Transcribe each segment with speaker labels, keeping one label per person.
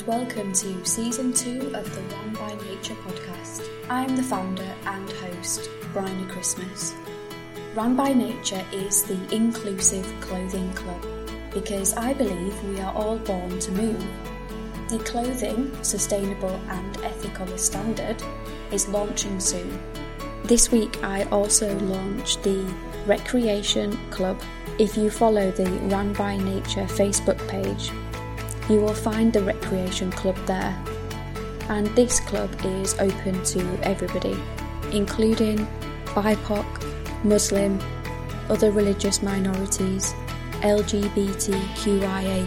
Speaker 1: and welcome to season two of the Run by Nature podcast. I'm the founder and host, Bryony Christmas. Run by Nature is the inclusive clothing club because I believe we are all born to move. The clothing, sustainable and ethical standard, is launching soon. This week I also launched the Recreation Club. If you follow the Run by Nature Facebook page, you will find the Recreation Club there. And this club is open to everybody, including BIPOC, Muslim, other religious minorities, LGBTQIA,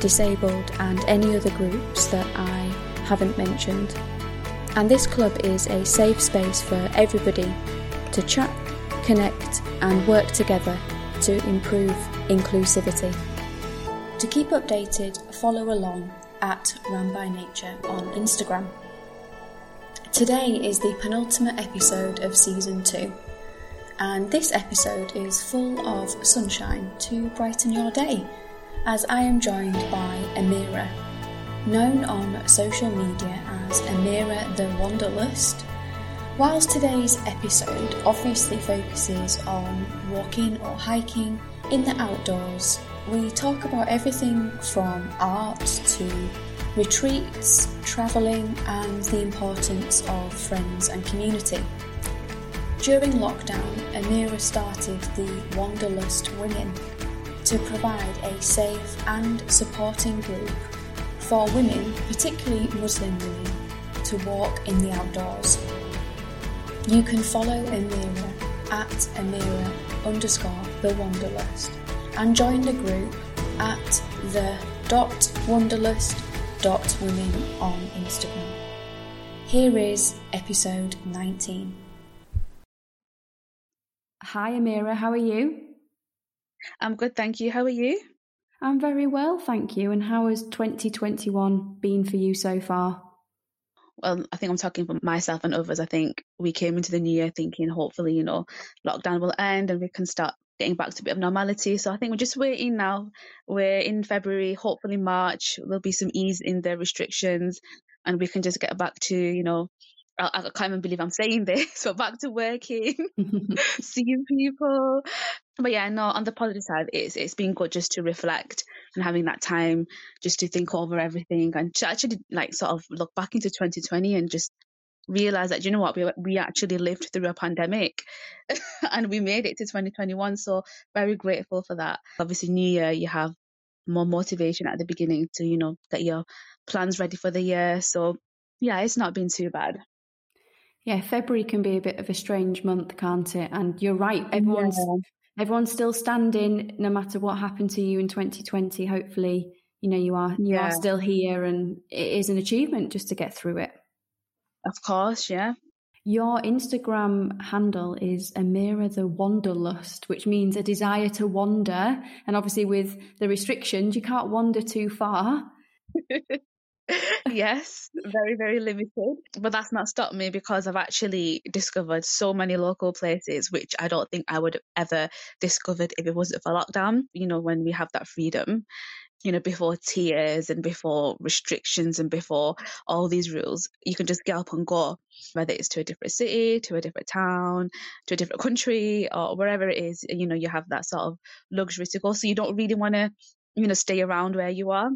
Speaker 1: disabled, and any other groups that I haven't mentioned. And this club is a safe space for everybody to chat, connect, and work together to improve inclusivity. To keep updated, follow along at Run by Nature on Instagram. Today is the penultimate episode of season two, and this episode is full of sunshine to brighten your day, as I am joined by Amira, known on social media as Amira the Wanderlust. Whilst today's episode obviously focuses on walking or hiking in the outdoors, we talk about everything from art to retreats, travelling, and the importance of friends and community. During lockdown, Amira started the Wanderlust Women to provide a safe and supporting group for women, particularly Muslim women, to walk in the outdoors. You can follow Amira at Amira underscore the Wanderlust and join the group at the dot wanderlust dot women on Instagram. Here is episode 19. Hi Amira, how are you?
Speaker 2: I'm good, thank you. How are you?
Speaker 1: I'm very well, thank you. And how has 2021 been for you so far?
Speaker 2: Well, I think I'm talking for myself and others. I think we came into the new year thinking hopefully, you know, lockdown will end and we can start getting back to a bit of normality. So I think we're just waiting now. We're in February, hopefully March, there'll be some ease in the restrictions and we can just get back to, you know, I, I can't even believe I'm saying this, but back to working, seeing people. But yeah, no, on the positive side, it's it's been good just to reflect and having that time just to think over everything and to actually like sort of look back into 2020 and just realize that you know what? We we actually lived through a pandemic and we made it to 2021 so very grateful for that. Obviously new year you have more motivation at the beginning to you know get your plans ready for the year. So yeah it's not been too bad.
Speaker 1: Yeah february can be a bit of a strange month can't it? And you're right everyone's yeah. everyone's still standing no matter what happened to you in 2020 hopefully you know you are you are still here and it is an achievement just to get through it
Speaker 2: of course, yeah.
Speaker 1: Your Instagram handle is Amira the Wanderlust, which means a desire to wander. And obviously, with the restrictions, you can't wander too far.
Speaker 2: yes, very, very limited. But that's not stopped me because I've actually discovered so many local places which I don't think I would have ever discovered if it wasn't for lockdown, you know, when we have that freedom you know, before tiers and before restrictions and before all these rules, you can just get up and go, whether it's to a different city, to a different town, to a different country, or wherever it is. You know, you have that sort of luxury to go. So you don't really want to, you know, stay around where you are.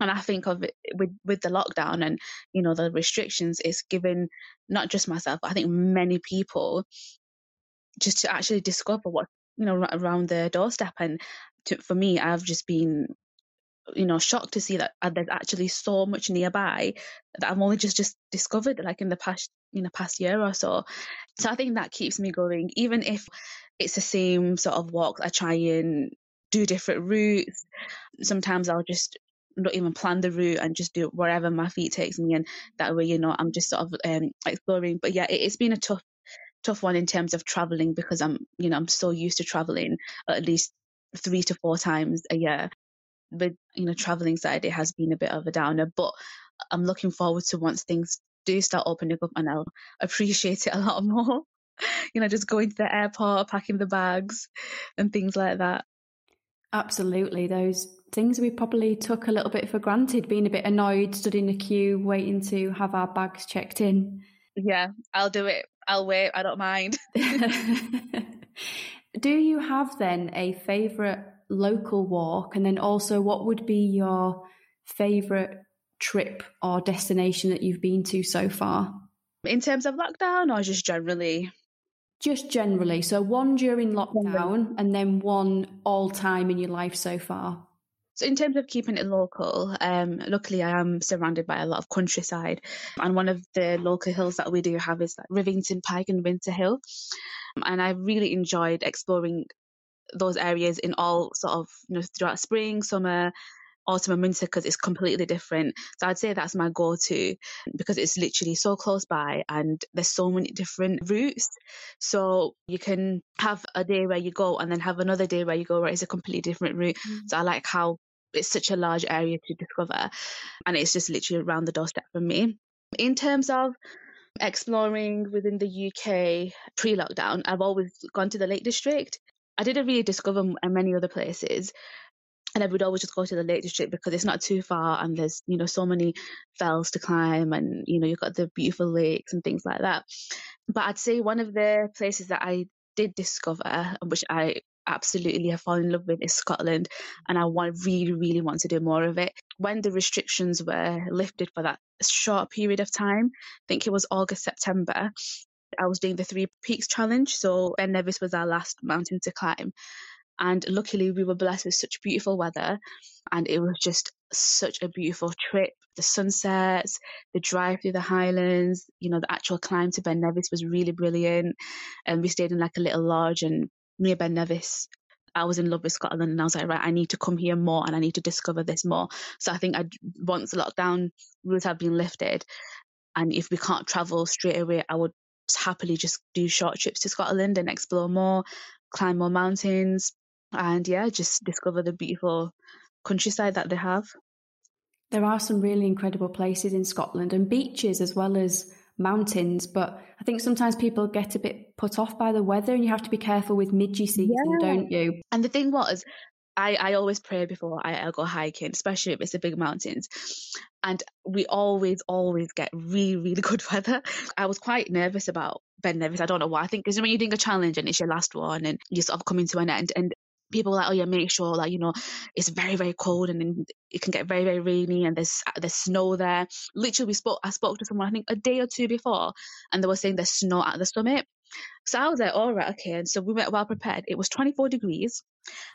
Speaker 2: And I think of it with with the lockdown and you know the restrictions, it's given not just myself, but I think many people just to actually discover what you know around their doorstep and to, for me i've just been you know shocked to see that uh, there's actually so much nearby that I've only just just discovered like in the past you know past year or so. So I think that keeps me going, even if it's the same sort of walk. I try and do different routes. Sometimes I'll just not even plan the route and just do wherever my feet takes me, and that way you know I'm just sort of um, exploring. But yeah, it, it's been a tough tough one in terms of traveling because I'm you know I'm so used to traveling at least three to four times a year with you know traveling side, it has been a bit of a downer. But I'm looking forward to once things do start opening up, and I'll appreciate it a lot more. you know, just going to the airport, packing the bags, and things like that.
Speaker 3: Absolutely. Those things we probably took a little bit for granted, being a bit annoyed, stood in a queue, waiting to have our bags checked in.
Speaker 2: Yeah, I'll do it. I'll wait. I don't mind.
Speaker 3: do you have then a favourite local walk? And then also, what would be your favourite trip or destination that you've been to so far?
Speaker 2: In terms of lockdown or just generally?
Speaker 3: Just generally. So, one during lockdown and then one all time in your life so far.
Speaker 2: So, in terms of keeping it local, um, luckily I am surrounded by a lot of countryside, and one of the local hills that we do have is like Rivington Pike and Winter Hill, and I really enjoyed exploring those areas in all sort of you know throughout spring, summer, autumn and winter because it's completely different. So I'd say that's my go-to because it's literally so close by and there's so many different routes. So you can have a day where you go and then have another day where you go where it's a completely different route. Mm. So I like how it's such a large area to discover and it's just literally around the doorstep for me. In terms of exploring within the UK pre-lockdown, I've always gone to the Lake District. I didn't really discover uh, many other places, and I would always just go to the Lake District because it's not too far and there's, you know, so many fells to climb and, you know, you've got the beautiful lakes and things like that. But I'd say one of the places that I did discover, which I absolutely have fallen in love with, is Scotland. And I want, really, really want to do more of it. When the restrictions were lifted for that short period of time, I think it was August, September, I was doing the Three Peaks Challenge. So Ben Nevis was our last mountain to climb. And luckily, we were blessed with such beautiful weather, and it was just such a beautiful trip. The sunsets, the drive through the Highlands, you know, the actual climb to Ben Nevis was really brilliant. And we stayed in like a little lodge, and near Ben Nevis, I was in love with Scotland, and I was like, right, I need to come here more, and I need to discover this more. So I think I once lockdown rules have been lifted, and if we can't travel straight away, I would happily just do short trips to Scotland and explore more, climb more mountains, and yeah, just discover the beautiful countryside that they have.
Speaker 3: There are some really incredible places in Scotland and beaches as well as mountains, but I think sometimes people get a bit put off by the weather and you have to be careful with midgy season, yeah. don't you?
Speaker 2: And the thing was, I, I always pray before I, I go hiking, especially if it's the big mountains. And we always, always get really, really good weather. I was quite nervous about Ben Nevis. I don't know why. I think because when you're doing a challenge and it's your last one and you're sort of coming to an end, and people like, oh yeah, make sure that you know it's very very cold and it can get very very rainy and there's uh, there's snow there. Literally, we spoke. I spoke to someone I think a day or two before, and they were saying there's snow at the summit. So I was like, all right, okay. And so we went well prepared. It was 24 degrees.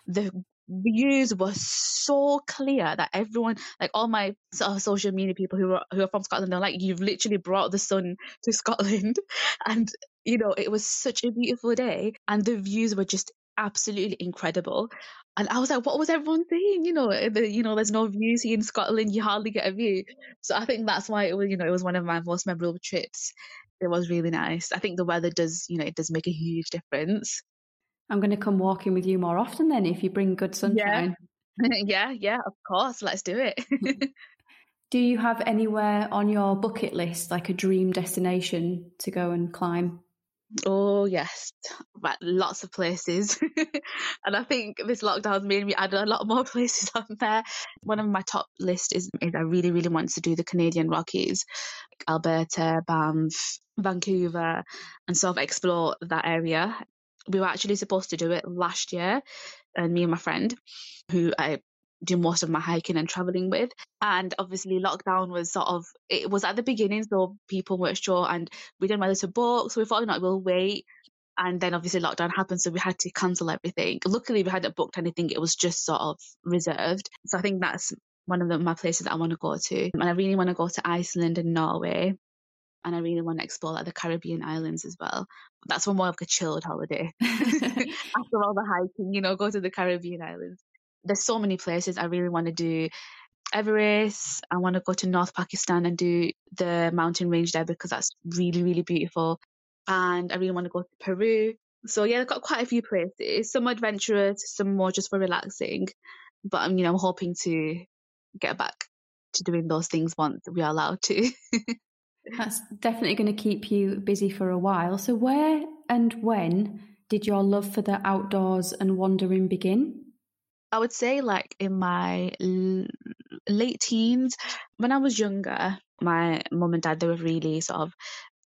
Speaker 2: The views were so clear that everyone, like all my sort uh, social media people who are who are from Scotland, they're like, you've literally brought the sun to Scotland, and you know it was such a beautiful day, and the views were just absolutely incredible. And I was like, what was everyone saying? You know, the, uh, you know, there's no views here in Scotland. You hardly get a view. So I think that's why it was, you know, it was one of my most memorable trips. It was really nice. I think the weather does, you know, it does make a huge difference.
Speaker 3: I'm going to come walking with you more often then if you bring good sunshine.
Speaker 2: Yeah, yeah, yeah of course. Let's do it.
Speaker 3: do you have anywhere on your bucket list, like a dream destination to go and climb?
Speaker 2: Oh yes, but lots of places, and I think this lockdown's made me add a lot more places on there. One of my top list is, is I really, really want to do the Canadian Rockies, Alberta, Banff, Vancouver, and sort of explore that area. We were actually supposed to do it last year, and me and my friend, who I do most of my hiking and traveling with. And obviously, lockdown was sort of it was at the beginning, so people weren't sure, and we didn't know whether to book. So we thought, no, we'll wait. And then obviously lockdown happened, so we had to cancel everything. Luckily, we hadn't booked anything; it was just sort of reserved. So I think that's one of the, my places that I want to go to, and I really want to go to Iceland and Norway. And I really want to explore like the Caribbean islands as well. That's for more of a chilled holiday. After all the hiking, you know, go to the Caribbean islands there's so many places I really want to do. Everest, I want to go to North Pakistan and do the mountain range there because that's really, really beautiful. And I really want to go to Peru. So yeah, I've got quite a few places, some adventurous, some more just for relaxing. But I'm, you know, I'm hoping to get back to doing those things once we are allowed to.
Speaker 3: That's definitely going to keep you busy for a while. So where and when did your love for the outdoors and wandering begin?
Speaker 2: I would say like in my l- late teens, when I was younger, my mum and dad they were really sort of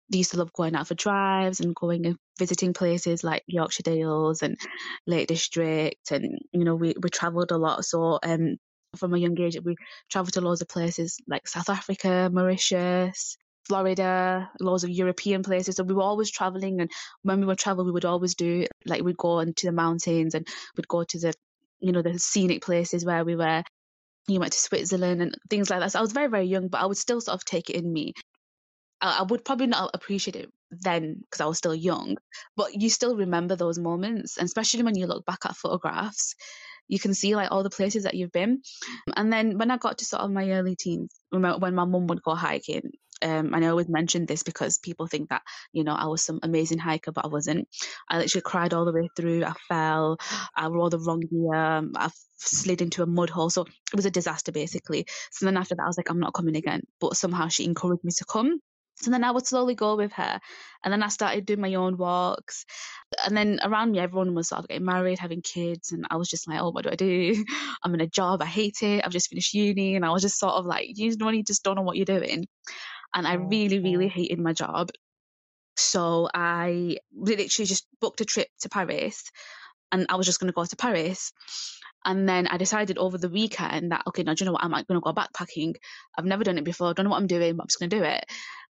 Speaker 2: they used to love going out for drives and going and visiting places like Yorkshire Dales and Lake District and you know we we travelled a lot so um from a young age we travelled to loads of places like South Africa, Mauritius, Florida, loads of European places. So we were always traveling, and when we would travel, we would always do like we'd go into the mountains and we'd go to the, you know, the scenic places where we were. You went to Switzerland and things like that. So I was very, very young, but I would still sort of take it in me. I, I would probably not appreciate it then because I was still young, but you still remember those moments, and especially when you look back at photographs, you can see like all the places that you've been. And then when I got to sort of my early teens, when my mum would go hiking, um, and I always mention this because people think that you know I was some amazing hiker, but I wasn't. I literally cried all the way through. I fell. I wore the wrong gear. I slid into a mud hole. So it was a disaster basically. So then after that, I was like, I'm not coming again. But somehow she encouraged me to come. So then I would slowly go with her. And then I started doing my own walks. And then around me, everyone was sort of getting married, having kids. And I was just like, oh, what do I do? I'm in a job. I hate it. I've just finished uni. And I was just sort of like, you know, you just don't know what you're doing. And I oh, really, really hated my job. So I literally just booked a trip to Paris and I was just going to go to Paris. And then I decided over the weekend that, okay, now do you know what? I'm going to go backpacking. I've never done it before. I don't know what I'm doing, but I'm just going to do it.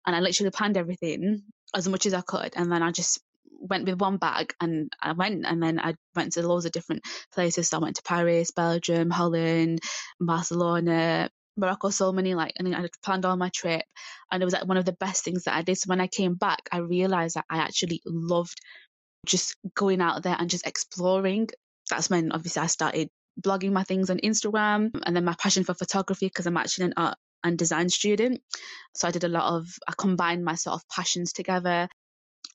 Speaker 2: And I literally planned everything as much as I could. And then I just went with one bag and I went and then I went to loads of different places. So I went to Paris, Belgium, Holland, Barcelona, Morocco, so many like and I planned all my trip and it was like one of the best things that I did. So when I came back I realized that I actually loved just going out there and just exploring. That's when obviously I started blogging my things on Instagram and then my passion for photography because I'm actually an art and design student. So I did a lot of, I combined my sort of passions together.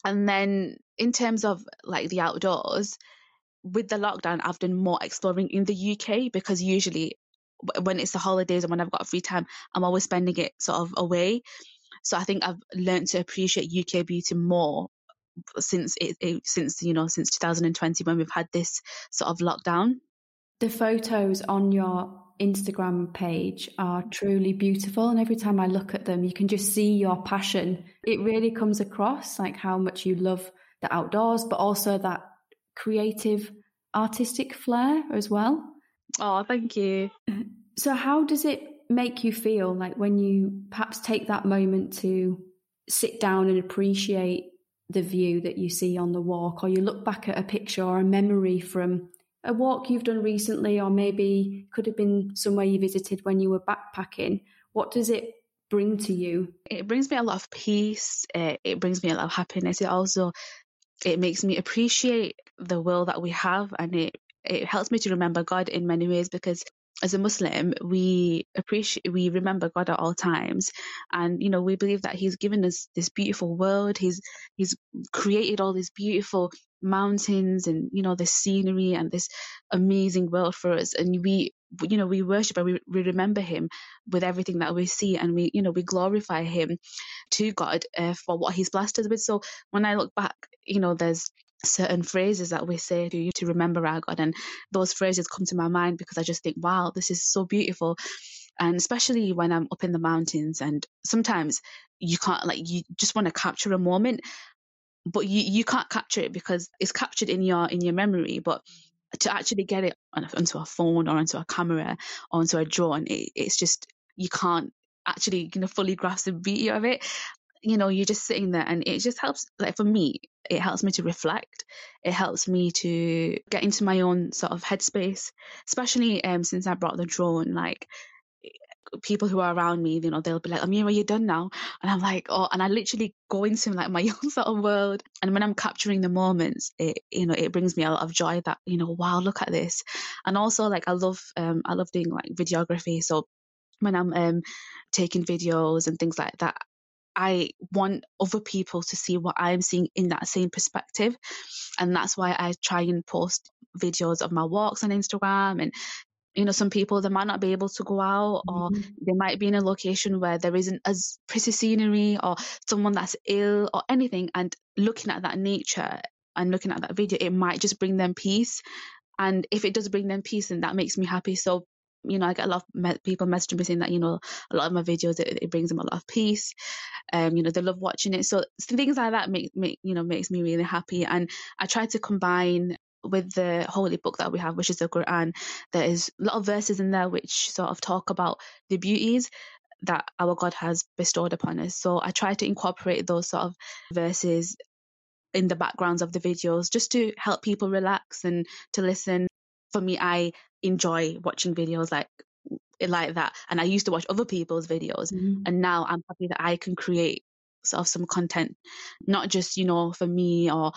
Speaker 2: And then in terms of like the outdoors, with the lockdown, I've done more exploring in the UK because usually when it's the holidays and when I've got free time, I'm always spending it sort of away. So I think I've learned to appreciate UK beauty more since it, it since you know since 2020 when we've had this sort of lockdown.
Speaker 1: The photos on your Instagram page are truly beautiful. And every time I look at them, you can just see your passion. It really comes across like how much you love the outdoors, but also that creative, artistic flair as well.
Speaker 2: Oh, thank you.
Speaker 1: So, how does it make you feel like when you perhaps take that moment to sit down and appreciate the view that you see on the walk, or you look back at a picture or a memory from a walk you've done recently, or maybe could have been somewhere you visited when you were backpacking. What does it bring to you?
Speaker 2: It brings me a lot of peace. It, it brings me a lot of happiness. It also it makes me appreciate the world that we have, and it it helps me to remember God in many ways because as a Muslim, we appreciate, we remember God at all times, and you know we believe that He's given us this beautiful world. He's He's created all these beautiful mountains and you know this scenery and this amazing world for us, and we you know we worship and we, we remember Him with everything that we see, and we you know we glorify Him to God uh, for what He's blessed us with. So when I look back, you know, there's certain phrases that we say to you to remember our God. And those phrases come to my mind because I just think, wow, this is so beautiful. And especially when I'm up in the mountains and sometimes you can't like you just want to capture a moment, but you, you can't capture it because it's captured in your in your memory. But to actually get it onto a phone or onto a camera or onto a drone, it, it's just you can't actually you know fully grasp the beauty of it you know, you're just sitting there and it just helps, like for me, it helps me to reflect. It helps me to get into my own sort of headspace, especially um, since I brought the drone. Like, people who are around me, you know, they'll be like, Amira, you done now? And I'm like, oh, and I literally go into like my own sort of world. And when I'm capturing the moments, it, you know, it brings me a lot of joy that, you know, wow, look at this. And also like, I love, um, I love doing like videography. So when I'm um, taking videos and things like that, I want other people to see what I'm seeing in that same perspective. And that's why I try and post videos of my walks on Instagram and you know some people they might not be able to go out or mm-hmm. they might be in a location where there isn't as pretty scenery or someone that's ill or anything and looking at that nature and looking at that video it might just bring them peace And if it does bring them peace, then that makes me happy. So, you know, I get a lot of me- people messaging me saying that, you know, a lot of my videos, it, it brings them a lot of peace. Um, you know, they love watching it. So things like that make, make, you know, makes me really happy. And I try to combine with the holy book that we have, which is the Quran, there is a lot of verses in there which sort of talk about the beauties that our God has bestowed upon us. So I try to incorporate those sort of verses in the backgrounds of the videos just to help people relax and to listen. For me, I enjoy watching videos like like that and I used to watch other people's videos mm-hmm. and now I'm happy that I can create sort of some content not just you know for me or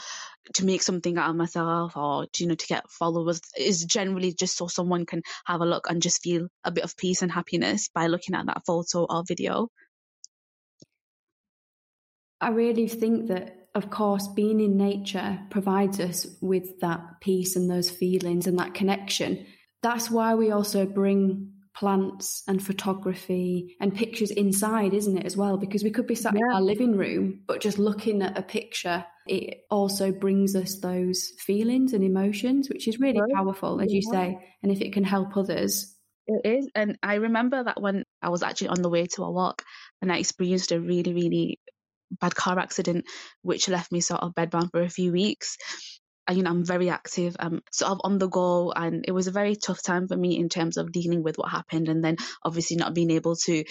Speaker 2: to make something out of myself or to, you know to get followers is generally just so someone can have a look and just feel a bit of peace and happiness by looking at that photo or video
Speaker 3: I really think that of course, being in nature provides us with that peace and those feelings and that connection. That's why we also bring plants and photography and pictures inside, isn't it, as well? Because we could be sat yeah. in our living room, but just looking at a picture, it also brings us those feelings and emotions, which is really right. powerful, as yeah. you say. And if it can help others,
Speaker 2: it is. And I remember that when I was actually on the way to a walk and I experienced a really, really bad car accident, which left me sort of bedbound for a few weeks. And, you know, I'm very active, I'm sort of on the go, and it was a very tough time for me in terms of dealing with what happened, and then obviously not being able to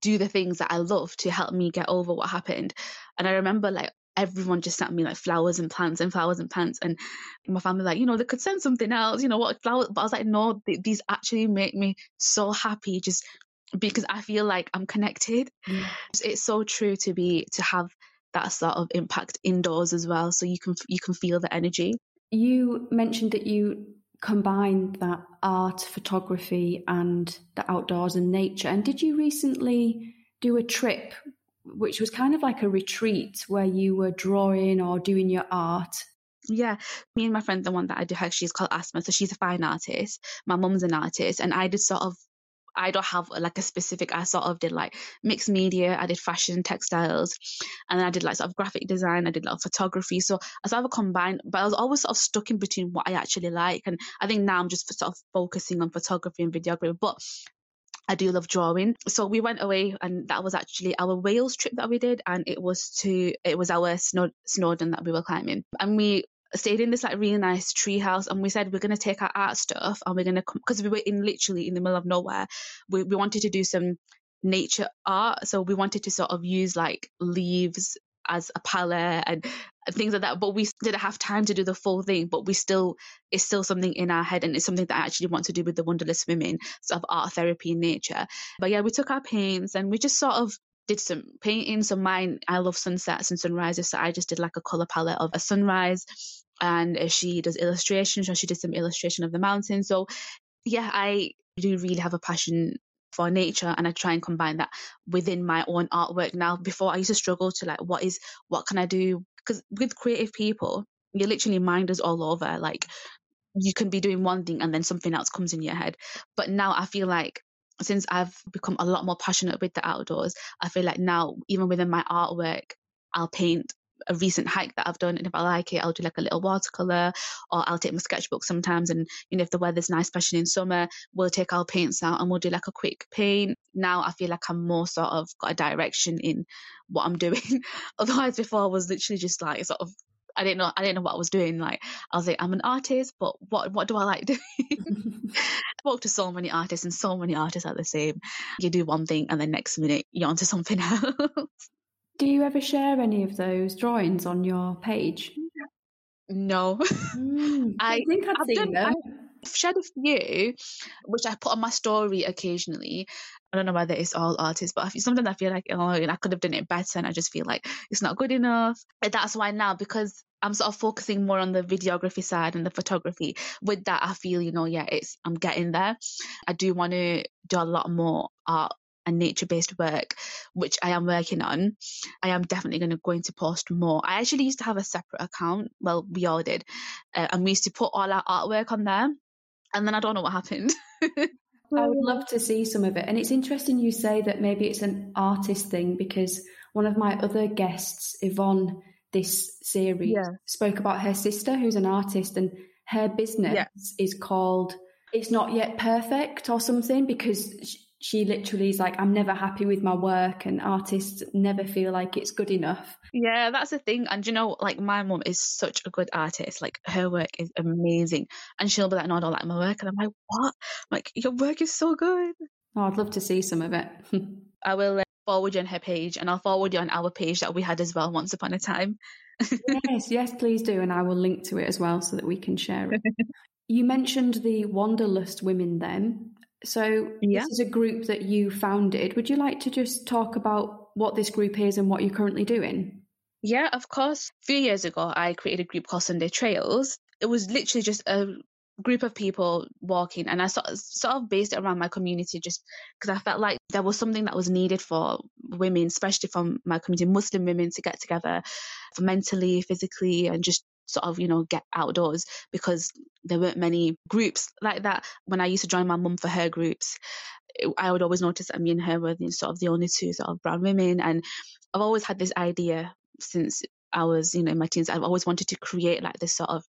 Speaker 2: do the things that I love to help me get over what happened. And I remember like everyone just sent me like flowers and plants and flowers and plants and my family like you know they could send something else you know what flowers but i was like no th- these actually make me so happy just because I feel like I'm connected. Mm. It's so true to be to have that sort of impact indoors as well, so you can you can feel the energy.
Speaker 3: You mentioned that you combined that art, photography, and the outdoors and nature. And did you recently do a trip, which was kind of like a retreat where you were drawing or doing your art?
Speaker 2: Yeah, me and my friend, the one that I do her, she's called Asma, so she's a fine artist. My mum's an artist, and I did sort of I don't have uh, like a specific. I sort of did like mixed media. I did fashion, textiles, and then I did like sort of graphic design. I did like photography. So I sort of combined, but I was always sort of stuck in between what I actually like. And I think now I'm just sort of focusing on photography and videography. But I do love drawing. So we went away and that was actually our Wales trip that we did and it was to it was our Snow, Snowdon that we were climbing. And we stayed in this like really nice tree house and we said we're going to take our art stuff and we're going to come because we were in literally in the middle of nowhere. We, we wanted to do some nature art so we wanted to sort of use like leaves as a palette and things like that but we didn't have time to do the full thing but we still it's still something in our head and it's something that I actually want to do with the Wanderlust Women sort of art therapy in nature. But yeah we took our paints and we just sort of did some painting. So mine, I love sunsets and sunrises. So I just did like a color palette of a sunrise. And uh, she does illustrations, So she did some illustration of the mountain. So yeah, I do really have a passion for nature and I try and combine that within my own artwork now. Before I used to struggle to like, what is, what can I do? Because with creative people, your literally mind is all over. Like you can be doing one thing and then something else comes in your head. But now I feel like since I've become a lot more passionate with the outdoors, I feel like now, even within my artwork, I'll paint a recent hike that I've done, and if I like it, I'll do like a little watercolor, or I'll take my sketchbook sometimes. And you know, if the weather's nice, especially in summer, we'll take our paints out and we'll do like a quick paint. Now I feel like I'm more sort of got a direction in what I'm doing. Otherwise, before I was literally just like sort of I didn't know I didn't know what I was doing. Like I was like, I'm an artist, but what what do I like doing? I spoke to so many artists and so many artists are the same. You do one thing and then next minute you're onto something else.
Speaker 3: Do you ever share any of those drawings on your page?
Speaker 2: No.
Speaker 3: Mm, I, I, think I've, I've seen done, them.
Speaker 2: I've shared a few, which I put on my story occasionally. I don't know whether it's all artists, but sometimes I feel like, oh, I could have done it better, and I just feel like it's not good enough. And that's why now, because I'm sort of focusing more on the videography side and the photography. With that, I feel, you know, yeah, it's I'm getting there. I do want to do a lot more art and nature based work, which I am working on. I am definitely going to going to post more. I actually used to have a separate account. Well, we all did, uh, and we used to put all our artwork on there, and then I don't know what happened.
Speaker 3: I would um, love to see some of it. And it's interesting you say that maybe it's an artist thing because one of my other guests, Yvonne, this series, yeah. spoke about her sister who's an artist and her business yeah. is called It's Not Yet Perfect or something because she literally is like, I'm never happy with my work, and artists never feel like it's good enough.
Speaker 2: Yeah, that's the thing. And you know, like my mom is such a good artist. Like her work is amazing, and she'll be like, "No, I don't like my work," and I'm like, "What? Like your work is so good."
Speaker 3: Oh, I'd love to see some of it.
Speaker 2: I will uh, forward you on her page, and I'll forward you on our page that we had as well once upon a time.
Speaker 3: yes, yes, please do, and I will link to it as well so that we can share it. you mentioned the Wanderlust women then. So yeah. this is a group that you founded. Would you like to just talk about what this group is and what you're currently doing?
Speaker 2: Yeah, of course. A few years ago, I created a group called Sunday Trails. It was literally just a group of people walking, and I sort of, sort of based it around my community just because I felt like there was something that was needed for women, especially from my community, Muslim women, to get together for mentally, physically, and just sort of, you know, get outdoors because there weren't many groups like that. When I used to join my mum for her groups, I would always notice that me and her were sort of the only two sort of brown women. And I've always had this idea since I was, you know, in my teens. I've always wanted to create like this sort of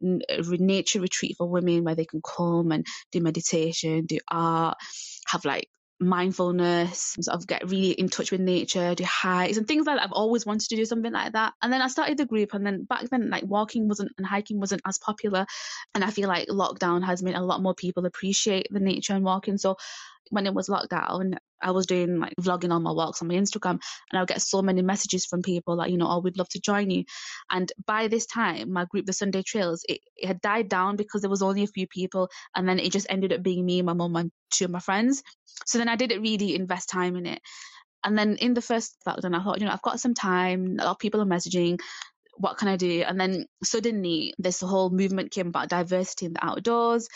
Speaker 2: nature retreat for women where they can come and do meditation, do art, have like mindfulness, sort of get really in touch with nature, do hikes and things like that. I've always wanted to do something like that. And then I started the group and then back then like walking wasn't and hiking wasn't as popular. And I feel like lockdown has made a lot more people appreciate the nature and walking. So when it was locked down, I was doing like vlogging on my walks on my Instagram, and I would get so many messages from people like, you know, oh, we'd love to join you. And by this time, my group, the Sunday Trails, it, it had died down because there was only a few people, and then it just ended up being me, my mum, and two of my friends. So then I didn't really invest time in it. And then in the first lockdown, I thought, you know, I've got some time. A lot of people are messaging. What can I do? And then suddenly, this whole movement came about diversity in the outdoors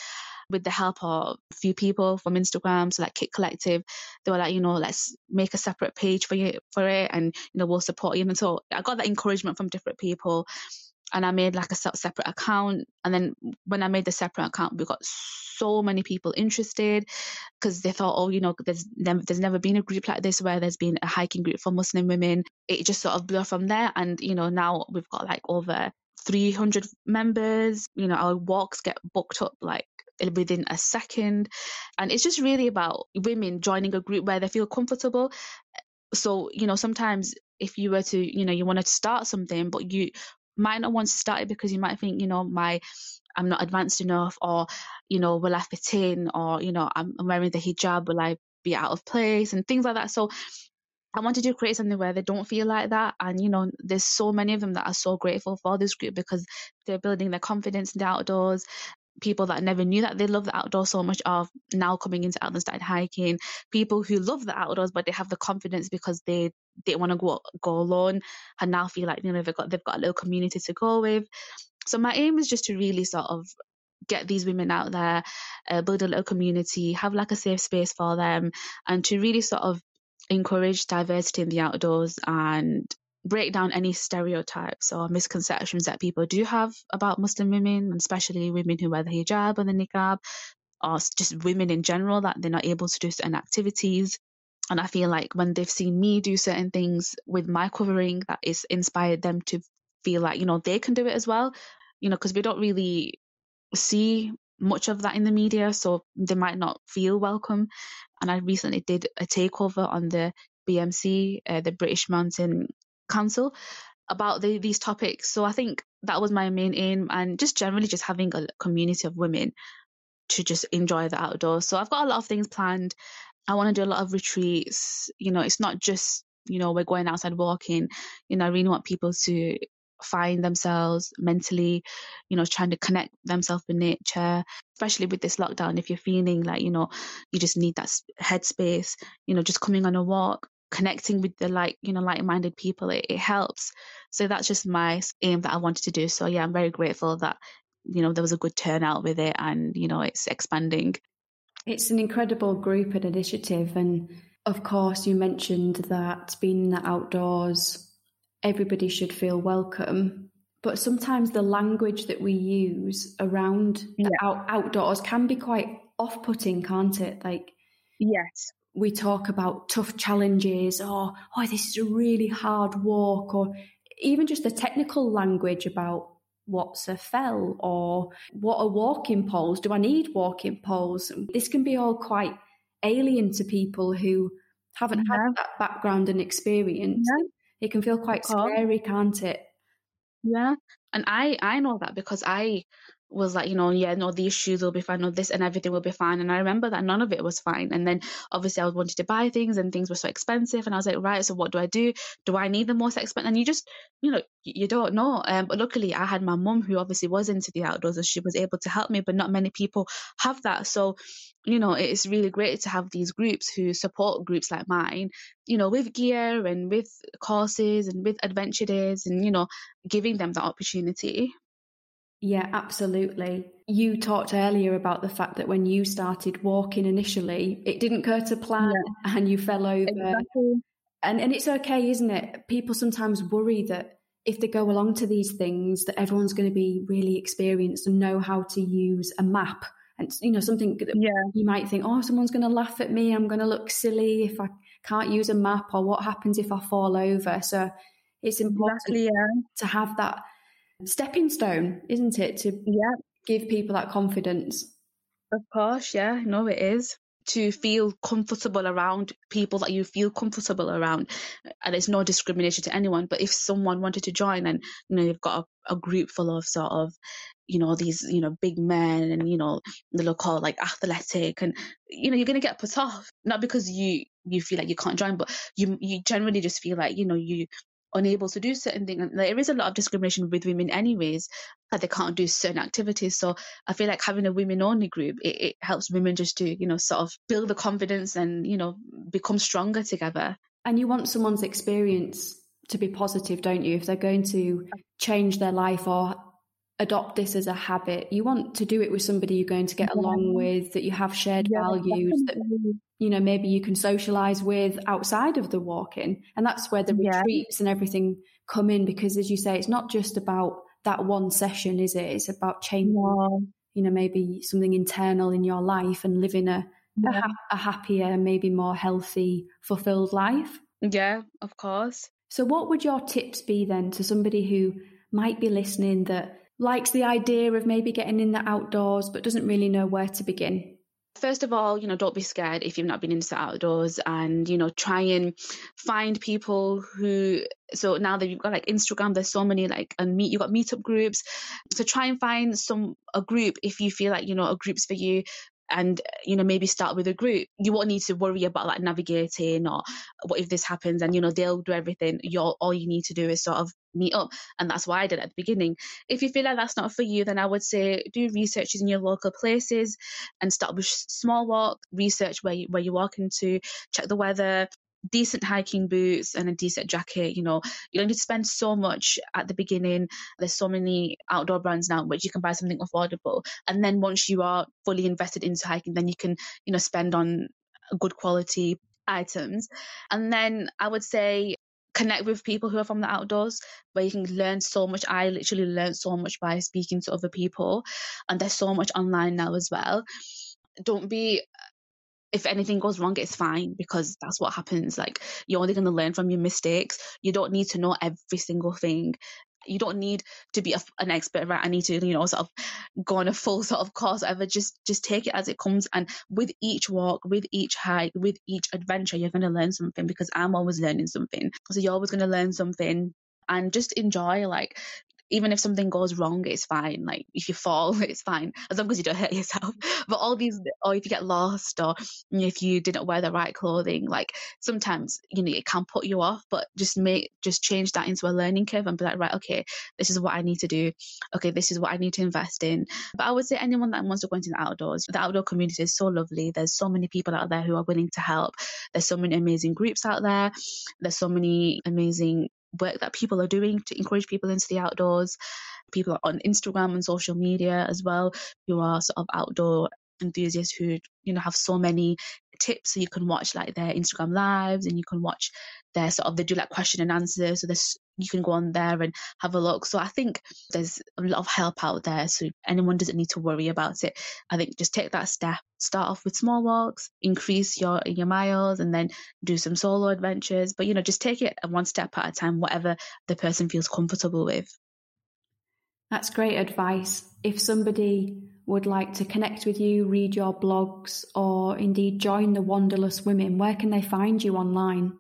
Speaker 2: with the help of a few people from Instagram, so like Kit Collective, they were like, you know, let's make a separate page for you for it, and you know, we'll support you. And so I got that encouragement from different people, and I made like a separate account. And then when I made the separate account, we got so many people interested because they thought, oh, you know, there's never, there's never been a group like this where there's been a hiking group for Muslim women. It just sort of blew from there, and you know, now we've got like over 300 members. You know, our walks get booked up like within a second. And it's just really about women joining a group where they feel comfortable. So, you know, sometimes if you were to, you know, you want to start something, but you might not want to start it because you might think, you know, my I'm not advanced enough, or you know, will I fit in, or you know, I'm, I'm wearing the hijab, will I be out of place, and things like that. So I wanted to create something where they don't feel like that. And, you know, there's so many of them that are so grateful for this group because they're building their confidence in the outdoors people that never knew that they love the outdoors so much are now coming into outdoors started hiking. People who love the outdoors but they have the confidence because they didn't want to go go alone and now feel like you know they've got they've got a little community to go with. So my aim is just to really sort of get these women out there uh, build a little community have like a safe space for them and to really sort of encourage diversity in the outdoors and break down any stereotypes or misconceptions that people do have about Muslim women, especially women who wear the hijab or the niqab, or just women in general, that they're not able to do certain activities. And I feel like when they've seen me do certain things with my covering, that is inspired them to feel like, you know, they can do it as well. You know, because we don't really see much of that in the media, so they might not feel welcome. And I recently did a takeover on the BMC, uh, the British Mountain council about the, these topics. So I think that was my main aim, and just generally just having a community of women to just enjoy the outdoors. So I've got a lot of things planned. I want to do a lot of retreats. You know, it's not just you know we're going outside walking. You know, I really want people to find themselves mentally, you know, trying to connect themselves with nature, especially with this lockdown. If you're feeling like, you know, you just need that headspace, you know, just coming on a walk, connecting with the like you know like-minded people it, it helps. So that's just my aim that i wanted to do. So yeah i'm very grateful that you know there was a good turnout with it and you know it's expanding.
Speaker 3: It's an incredible group and initiative and of course you mentioned that being in the outdoors everybody should feel welcome. But sometimes the language that we use around yeah. out- outdoors can be quite off-putting can't it? Like
Speaker 2: yes
Speaker 3: we talk about tough challenges or, oh, this is a really hard walk, or even just the technical language about what's a fell or what are walking poles? Do I need walking poles? This can be all quite alien to people who haven't yeah. had that background and experience. Yeah. It can feel quite scary, can't it?
Speaker 2: Yeah. And I I know that because I was like, you know, yeah, no, these shoes will be fine, no, this and everything will be fine. And I remember that none of it was fine. And then obviously I wanted to buy things and things were so expensive. And I was like, right, so what do I do? Do I need the most expensive? And you just, you know, you don't know. Um, but luckily I had my mum who obviously was into the outdoors and she was able to help me, but not many people have that. So, you know, it's really great to have these groups who support groups like mine, you know, with gear and with courses and with adventure days and, you know, giving them the opportunity.
Speaker 3: Yeah, absolutely. You talked earlier about the fact that when you started walking initially, it didn't go to plan yeah. and you fell over. Exactly. And and it's okay, isn't it? People sometimes worry that if they go along to these things that everyone's going to be really experienced and know how to use a map and you know something that yeah. you might think oh someone's going to laugh at me i'm going to look silly if i can't use a map or what happens if i fall over so it's important exactly, yeah. to have that stepping stone, isn't it? To yeah. give people that confidence.
Speaker 2: Of course, yeah, no, it is to feel comfortable around people that you feel comfortable around and it's no discrimination to anyone but if someone wanted to join and you know you've got a, a group full of sort of you know these you know big men and you know they look all like athletic and you know you're going to get put off not because you you feel like you can't join but you you generally just feel like you know you unable to do certain things. There is a lot of discrimination with women, anyways, that they can't do certain activities. So I feel like having a women only group, it, it helps women just to, you know, sort of build the confidence and, you know, become stronger together.
Speaker 3: And you want someone's experience to be positive, don't you? If they're going to change their life or adopt this as a habit, you want to do it with somebody you're going to get along with, that you have shared yeah, values, definitely. that you know, maybe you can socialize with outside of the walking. And that's where the yeah. retreats and everything come in because, as you say, it's not just about that one session, is it? It's about changing, you know, maybe something internal in your life and living a, yeah. a, a happier, maybe more healthy, fulfilled life.
Speaker 2: Yeah, of course.
Speaker 3: So, what would your tips be then to somebody who might be listening that likes the idea of maybe getting in the outdoors but doesn't really know where to begin?
Speaker 2: First of all, you know, don't be scared if you've not been into outdoors and, you know, try and find people who so now that you've got like Instagram, there's so many like and meet you've got meetup groups. So try and find some a group if you feel like, you know, a group's for you and you know maybe start with a group. You won't need to worry about like navigating or what if this happens and you know they'll do everything. You're all you need to do is sort of meet up and that's why i did at the beginning. If you feel like that's not for you then i would say do researches in your local places and start with small walk research where you, where you're walking to check the weather decent hiking boots and a decent jacket. You know, you don't need to spend so much at the beginning. There's so many outdoor brands now which you can buy something affordable. And then once you are fully invested into hiking, then you can, you know, spend on good quality items. And then I would say connect with people who are from the outdoors where you can learn so much. I literally learned so much by speaking to other people and there's so much online now as well. Don't be if anything goes wrong, it's fine because that's what happens. Like you're only going to learn from your mistakes. You don't need to know every single thing. You don't need to be a, an expert, right? I need to, you know, sort of go on a full sort of course, whatever. Just, just take it as it comes. And with each walk, with each hike, with each adventure, you're going to learn something because I'm always learning something. So you're always going to learn something and just enjoy like even if something goes wrong, it's fine. Like if you fall, it's fine as long as you don't hurt yourself. But all these, or if you get lost, or if you didn't wear the right clothing, like sometimes you know it can put you off. But just make just change that into a learning curve and be like, right, okay, this is what I need to do. Okay, this is what I need to invest in. But I would say anyone that wants to go into the outdoors, the outdoor community is so lovely. There's so many people out there who are willing to help. There's so many amazing groups out there. There's so many amazing work that people are doing to encourage people into the outdoors. People are on Instagram and social media as well who are sort of outdoor enthusiasts who you know have so many tips so you can watch like their instagram lives and you can watch their sort of they do like question and answer so this you can go on there and have a look so i think there's a lot of help out there so anyone doesn't need to worry about it i think just take that step start off with small walks increase your your miles and then do some solo adventures but you know just take it one step at a time whatever the person feels comfortable with
Speaker 3: That's great advice. If somebody would like to connect with you, read your blogs, or indeed join the Wanderlust Women, where can they find you online?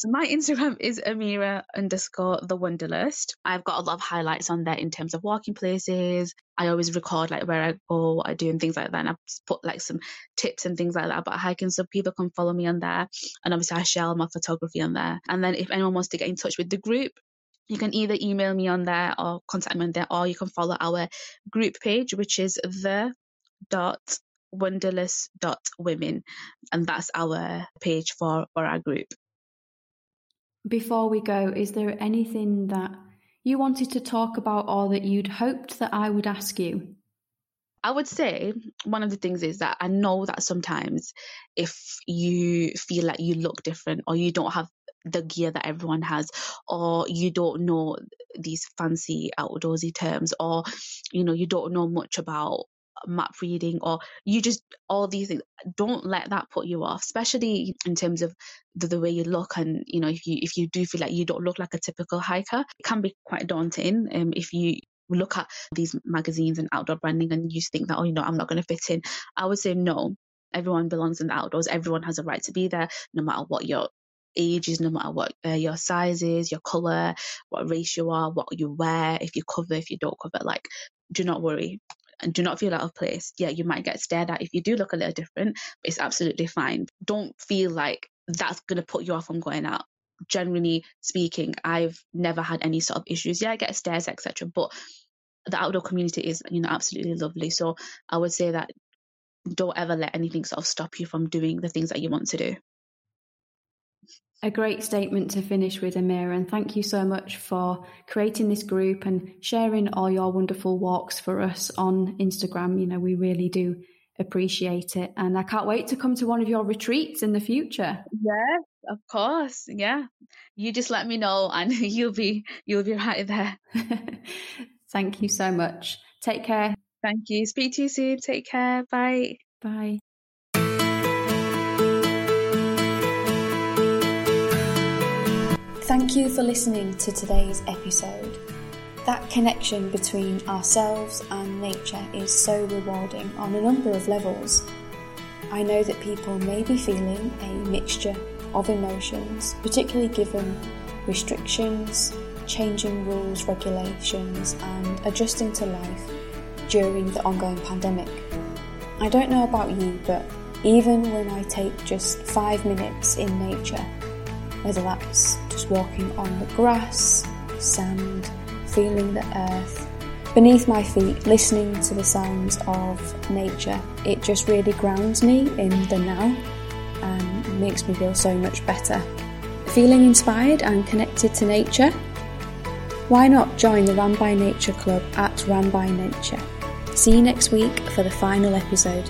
Speaker 2: So my Instagram is Amira underscore the Wanderlust. I've got a lot of highlights on there in terms of walking places. I always record like where I go, what I do, and things like that. And I put like some tips and things like that about hiking, so people can follow me on there. And obviously, I share my photography on there. And then if anyone wants to get in touch with the group, you can either email me on there or contact me on there, or you can follow our group page, which is the dot wanderlust dot women, and that's our page for for our group.
Speaker 3: Before we go, is there anything that you wanted to talk about or that you'd hoped that I would ask you?
Speaker 2: I would say one of the things is that I know that sometimes if you feel like you look different or you don't have the gear that everyone has or you don't know these fancy outdoorsy terms or you know you don't know much about map reading or you just all these things don't let that put you off especially in terms of the, the way you look and you know if you if you do feel like you don't look like a typical hiker it can be quite daunting um, if you look at these magazines and outdoor branding and you think that oh you know i'm not going to fit in. I would say no. Everyone belongs in the outdoors. Everyone has a right to be there no matter what your age is no matter what uh, your size is your color what race you are what you wear if you cover if you don't cover like do not worry and do not feel out of place. Yeah, you might get stared at if you do look a little different, but it's absolutely fine. Don't feel like that's going to put you off from going out. Generally speaking, I've never had any sort of issues. Yeah, I get stares, etc. But the outdoor community is, you know, absolutely lovely. So I would say that don't ever let anything sort of stop you from doing the things that you want to do.
Speaker 3: A great statement to finish with, Amira, and thank you so much for creating this group and sharing all your wonderful walks for us on Instagram. You know, we really do appreciate it, and I can't wait to come to one of your retreats in the future.
Speaker 2: Yes, of course. Yeah, you just let me know, and you'll be you'll be right there.
Speaker 3: thank you so much. Take care.
Speaker 2: Thank you. Speak to you soon. Take care. Bye.
Speaker 3: Bye.
Speaker 1: Thank you for listening to today's episode. That connection between ourselves and nature is so rewarding on a number of levels. I know that people may be feeling a mixture of emotions, particularly given restrictions, changing rules, regulations, and adjusting to life during the ongoing pandemic. I don't know about you, but even when I take just five minutes in nature, whether that's just walking on the grass, sand, feeling the earth beneath my feet, listening to the sounds of nature. It just really grounds me in the now and makes me feel so much better. Feeling inspired and connected to nature? Why not join the Ran by Nature Club at Ran by Nature? See you next week for the final episode.